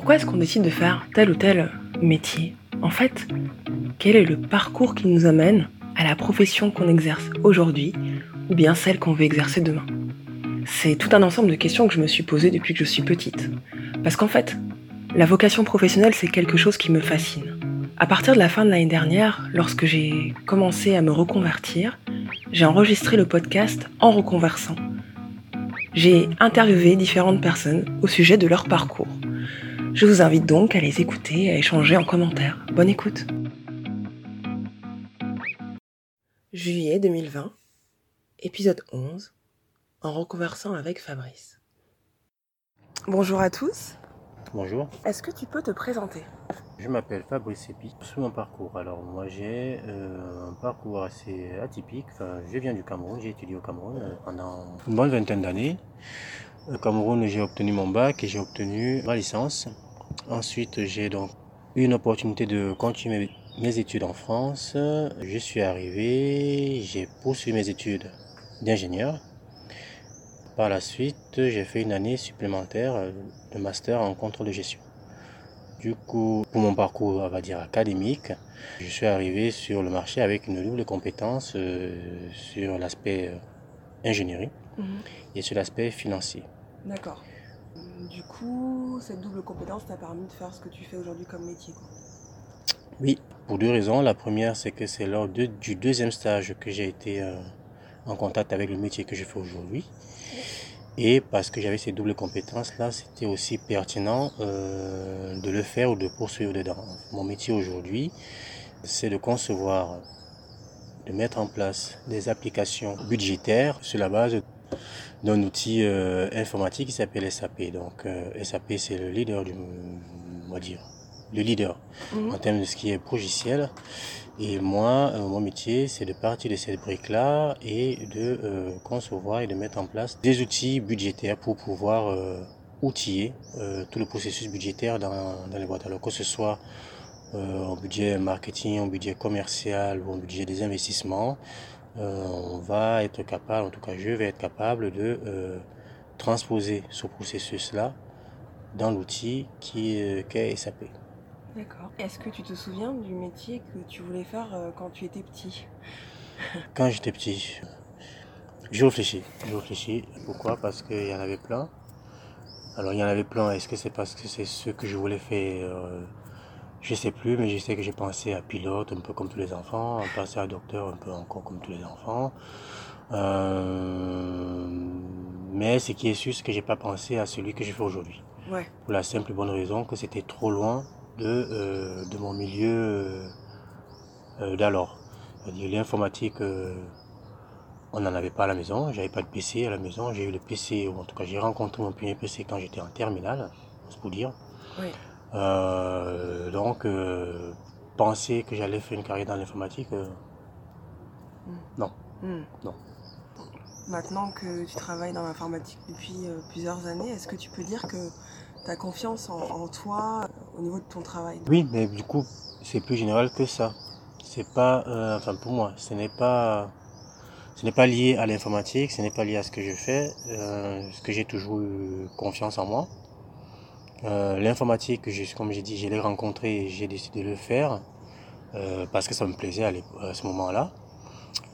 Pourquoi est-ce qu'on décide de faire tel ou tel métier? En fait, quel est le parcours qui nous amène à la profession qu'on exerce aujourd'hui ou bien celle qu'on veut exercer demain? C'est tout un ensemble de questions que je me suis posées depuis que je suis petite. Parce qu'en fait, la vocation professionnelle, c'est quelque chose qui me fascine. À partir de la fin de l'année dernière, lorsque j'ai commencé à me reconvertir, j'ai enregistré le podcast En reconversant. J'ai interviewé différentes personnes au sujet de leur parcours. Je vous invite donc à les écouter et à échanger en commentaire. Bonne écoute. Juillet 2020, épisode 11, En reconversant avec Fabrice. Bonjour à tous. Bonjour, Est-ce que tu peux te présenter? Je m'appelle Fabrice Epi. Sur mon parcours, alors moi j'ai euh, un parcours assez atypique. Enfin, je viens du Cameroun, j'ai étudié au Cameroun euh, pendant une bonne vingtaine d'années. Au Cameroun, j'ai obtenu mon bac et j'ai obtenu ma licence. Ensuite, j'ai donc eu une opportunité de continuer mes études en France. Je suis arrivé, j'ai poursuivi mes études d'ingénieur. Par la suite, j'ai fait une année supplémentaire de master en contrôle de gestion. Du coup, pour mon parcours, on va dire académique, je suis arrivé sur le marché avec une double compétence euh, sur l'aspect euh, ingénierie et sur l'aspect financier. D'accord. Du coup, cette double compétence t'a permis de faire ce que tu fais aujourd'hui comme métier. Oui, pour deux raisons. La première, c'est que c'est lors du deuxième stage que j'ai été euh, en contact avec le métier que je fais aujourd'hui. Et parce que j'avais ces doubles compétences-là, c'était aussi pertinent euh, de le faire ou de poursuivre dedans. Mon métier aujourd'hui, c'est de concevoir, de mettre en place des applications budgétaires sur la base d'un outil euh, informatique qui s'appelle SAP. Donc euh, SAP, c'est le leader du, on va dire, le leader Mhm. en termes de ce qui est logiciel. Et moi, euh, mon métier, c'est de partir de cette brique-là et de euh, concevoir et de mettre en place des outils budgétaires pour pouvoir euh, outiller euh, tout le processus budgétaire dans, dans les boîtes. Alors que ce soit euh, en budget marketing, en budget commercial ou en budget des investissements, on va être capable, en tout cas je vais être capable de euh, transposer ce processus-là dans l'outil qui est, qui est SAP. D'accord. Est-ce que tu te souviens du métier que tu voulais faire euh, quand tu étais petit? Quand j'étais petit, j'ai réfléchi. J'ai réfléchi. Pourquoi? Parce qu'il y en avait plein. Alors il y en avait plein. Est-ce que c'est parce que c'est ce que je voulais faire? euh, Je sais plus, mais je sais que j'ai pensé à pilote, un peu comme tous les enfants, pensé à docteur, un peu encore comme tous les enfants. Euh, mais ce qui est sûr, c'est que j'ai pas pensé à celui que je fais aujourd'hui. Ouais. Pour la simple et bonne raison que c'était trop loin de, euh, de mon milieu euh, d'alors. L'informatique, on n'en avait pas à la maison, j'avais pas de PC à la maison, j'ai eu le PC, ou en tout cas j'ai rencontré mon premier PC quand j'étais en terminale, c'est pour dire. Oui. Euh, donc, euh, penser que j'allais faire une carrière dans l'informatique, euh, Hmm. Non. Maintenant que tu travailles dans l'informatique depuis plusieurs années, est-ce que tu peux dire que tu as confiance en, en toi au niveau de ton travail? Oui, mais du coup, c'est plus général que ça. C'est pas, enfin pour moi, ce n'est pas, ce n'est pas lié à l'informatique, ce n'est pas lié à ce que je fais, euh, ce que j'ai toujours eu confiance en moi. Euh, l'informatique, comme j'ai dit, je l'ai rencontré et j'ai décidé de le faire euh, parce que ça me plaisait à, ce moment-là.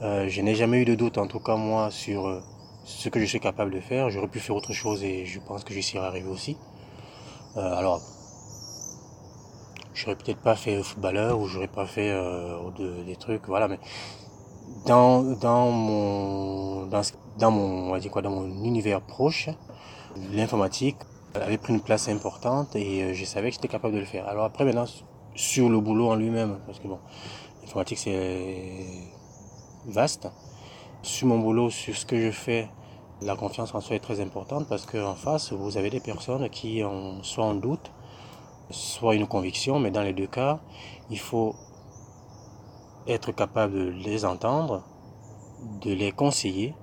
Euh, je n'ai jamais eu de doute, en tout cas moi, sur euh, ce que je suis capable de faire. J'aurais pu faire autre chose et je pense que j'y serais arrivé aussi. Euh, alors, j'aurais peut-être pas fait footballeur ou j'aurais pas fait de- des trucs, voilà, mais dans, dans mon, dans mon, on va dire quoi, dans mon univers proche, l'informatique avait pris une place importante et euh, je savais que j'étais capable de le faire. Alors après, maintenant, sur le boulot en lui-même, parce que bon, l'informatique c'est vaste. Sur mon boulot, sur ce que je fais, la confiance en soi est très importante parce qu'en face, vous avez des personnes qui ont soit en doute, soit une conviction, mais dans les deux cas, il faut être capable de les entendre, de les conseiller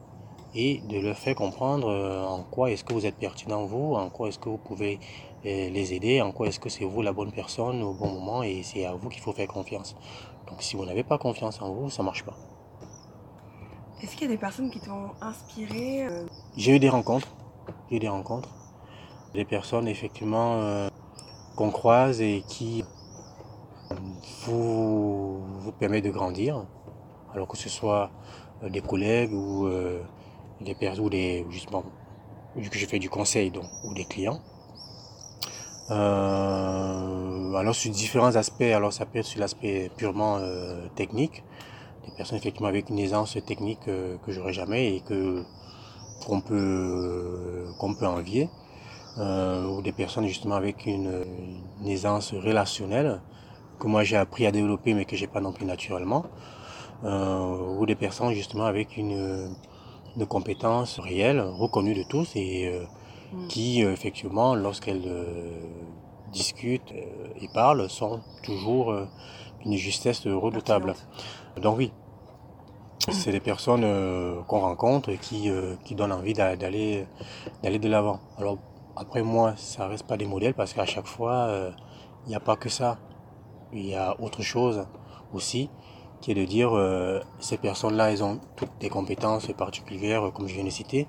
et de leur faire comprendre euh, en quoi est-ce que vous êtes pertinent vous, en quoi est-ce que vous pouvez euh, les aider, en quoi est-ce que c'est vous la bonne personne au bon moment et c'est à vous qu'il faut faire confiance. Donc si vous n'avez pas confiance en vous, ça marche pas. Est-ce qu'il y a des personnes qui t'ont inspiré euh, J'ai eu des rencontres, j'ai eu des rencontres, des personnes effectivement euh, qu'on croise et qui vous, vous permet de grandir. Alors que ce soit des collègues ou des personnes ou des justement vu que je fais du conseil donc, ou des clients. Euh, alors sur différents aspects, alors ça peut être sur l'aspect purement euh, technique, des personnes effectivement avec une aisance technique euh, que j'aurais jamais et que qu'on peut qu'on peut envier, ou des personnes justement avec une, aisance relationnelle que moi j'ai appris à développer mais que j'ai pas non plus naturellement, ou des personnes justement avec une, une compétence réelle, reconnue de tous et Mm. qui, euh, effectivement, lorsqu'elles euh, discutent euh, et parlent, sont toujours d'une justesse redoutable. Donc oui, c'est des personnes qu'on rencontre et qui, qui donnent envie d'aller d'aller de l'avant. Alors après moi, ça reste pas des modèles parce qu'à chaque fois, il n'y a pas que ça. Il y a autre chose aussi qui est de dire ces personnes-là, elles ont toutes des compétences particulières, comme je viens de citer,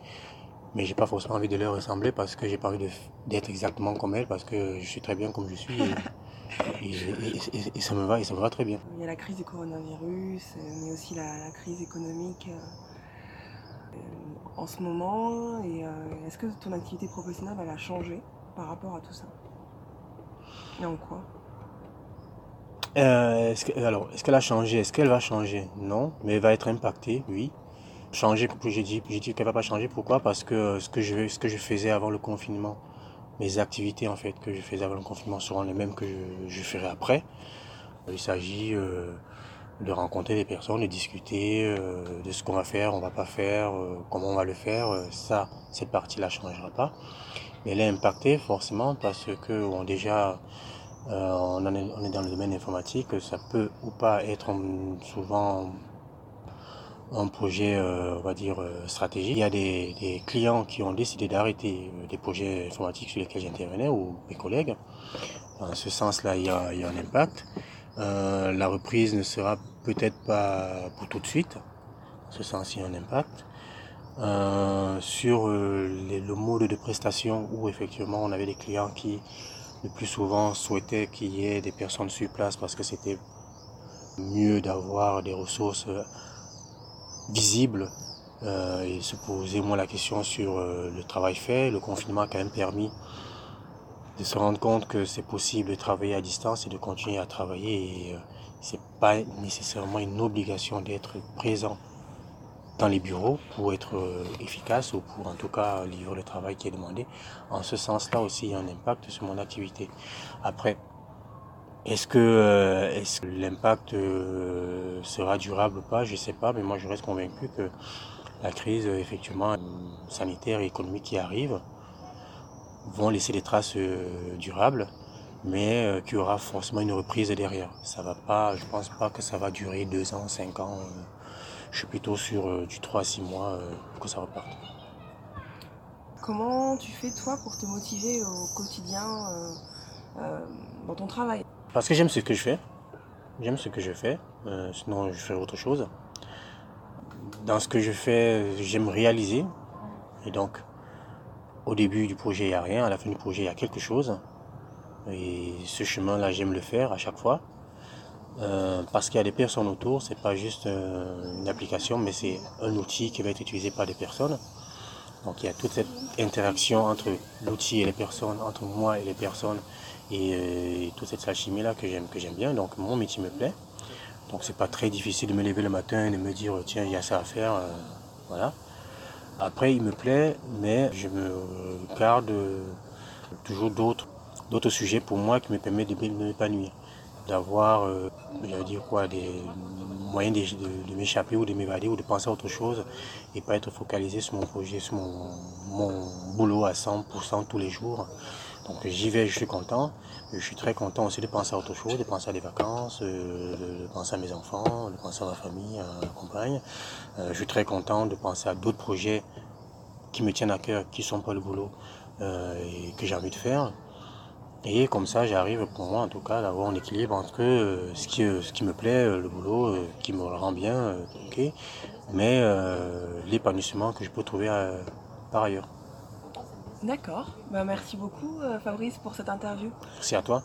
mais j'ai pas forcément envie de leur ressembler parce que j'ai pas envie d'être exactement comme elles parce que je suis très bien comme je suis et, ça me va et ça me va très bien. Il y a la crise du coronavirus, mais aussi la, crise économique euh, en ce moment. Et euh, est-ce que ton activité professionnelle elle a changé par rapport à tout ça? Et en quoi? Euh, alors, est-ce qu'elle a changé? Est-ce qu'elle va changer? Non, mais elle va être impactée, oui changer, j'ai dit, j'ai dit qu'elle va pas changer. Pourquoi? Parce que ce que je, ce que je faisais avant le confinement, mes activités en fait que je faisais avant le confinement seront les mêmes que je, ferai après. Il s'agit euh, de rencontrer des personnes, de discuter euh, de ce qu'on va faire, on va pas faire, euh, comment on va le faire. ça, cette partie-là changera pas. Mais elle est impactée forcément parce que bon, déjà on, est, on est dans le domaine informatique, ça peut ou pas être souvent un projet, euh, on va dire, euh, stratégique. Il y a des, clients qui ont décidé d'arrêter euh, des projets informatiques sur lesquels j'intervenais ou mes collègues. En ce sens-là, il y a, un impact. la reprise ne sera peut-être pas pour tout de suite. En ce sens, il y a un impact. sur le mode de prestation où effectivement on avait des clients qui le plus souvent souhaitaient qu'il y ait des personnes sur place parce que c'était mieux d'avoir des ressources visible euh, et se poser moins la question sur euh, le travail fait. Le confinement a quand même permis de se rendre compte que c'est possible de travailler à distance et de continuer à travailler. Et euh, c'est pas nécessairement une obligation d'être présent dans les bureaux pour être efficace ou pour en tout cas livrer le travail qui est demandé. En ce sens-là aussi, il y a un impact sur mon activité. Après, est-ce que, euh, l'impact euh, sera durable ou pas? Je ne sais pas, mais moi je reste convaincu que la crise, effectivement, sanitaire et économique qui arrive, vont laisser des traces euh, durables, mais qu'il y aura forcément une reprise derrière. Ça va pas, je pense pas que ça va durer deux ans, cinq ans. Je suis plutôt sur du 3 à 6 mois pour que ça reparte. Comment tu fais toi pour te motiver au quotidien dans ton travail? Parce que j'aime ce que je fais. J'aime ce que je fais. Euh, sinon, je fais autre chose. Dans ce que je fais, j'aime réaliser. Et donc, au début du projet, il n'y a rien. À la fin du projet, il y a quelque chose. Et ce chemin-là, j'aime le faire à chaque fois. Euh, parce qu'il y a des personnes autour, c'est pas juste euh, une application, mais c'est un outil qui va être utilisé par des personnes. Donc il y a toute cette interaction entre l'outil et les personnes, entre moi et les personnes, euh, et, toute cette alchimie là que j'aime que j'aime bien. Donc mon métier me plaît. Donc c'est pas très difficile de me lever le matin et de me dire tiens il y a ça à faire euh, voilà. Après il me plaît mais je me garde toujours d'autres d'autres sujets pour moi qui me permettent de m'épanouir d'avoir euh, dire quoi des moyens de, m'échapper ou de m'évader ou de penser à autre chose et pas être focalisé sur mon projet sur mon, boulot à 100% tous les jours donc j'y vais, je suis content. Je suis très content aussi de penser à autre chose, de penser à des vacances, euh, de penser à mes enfants, de penser à ma famille, à ma compagne. Euh, je suis très content de penser à d'autres projets qui me tiennent à cœur, qui sont pas le boulot et que j'ai envie de faire. Et comme ça, j'arrive pour moi en tout cas d'avoir un équilibre entre ce, qui, ce qui me plaît, le boulot, qui me rend bien, mais l'épanouissement que je peux trouver par ailleurs. D'accord. Bah, merci beaucoup, euh, Fabrice, pour cette interview. Merci à toi.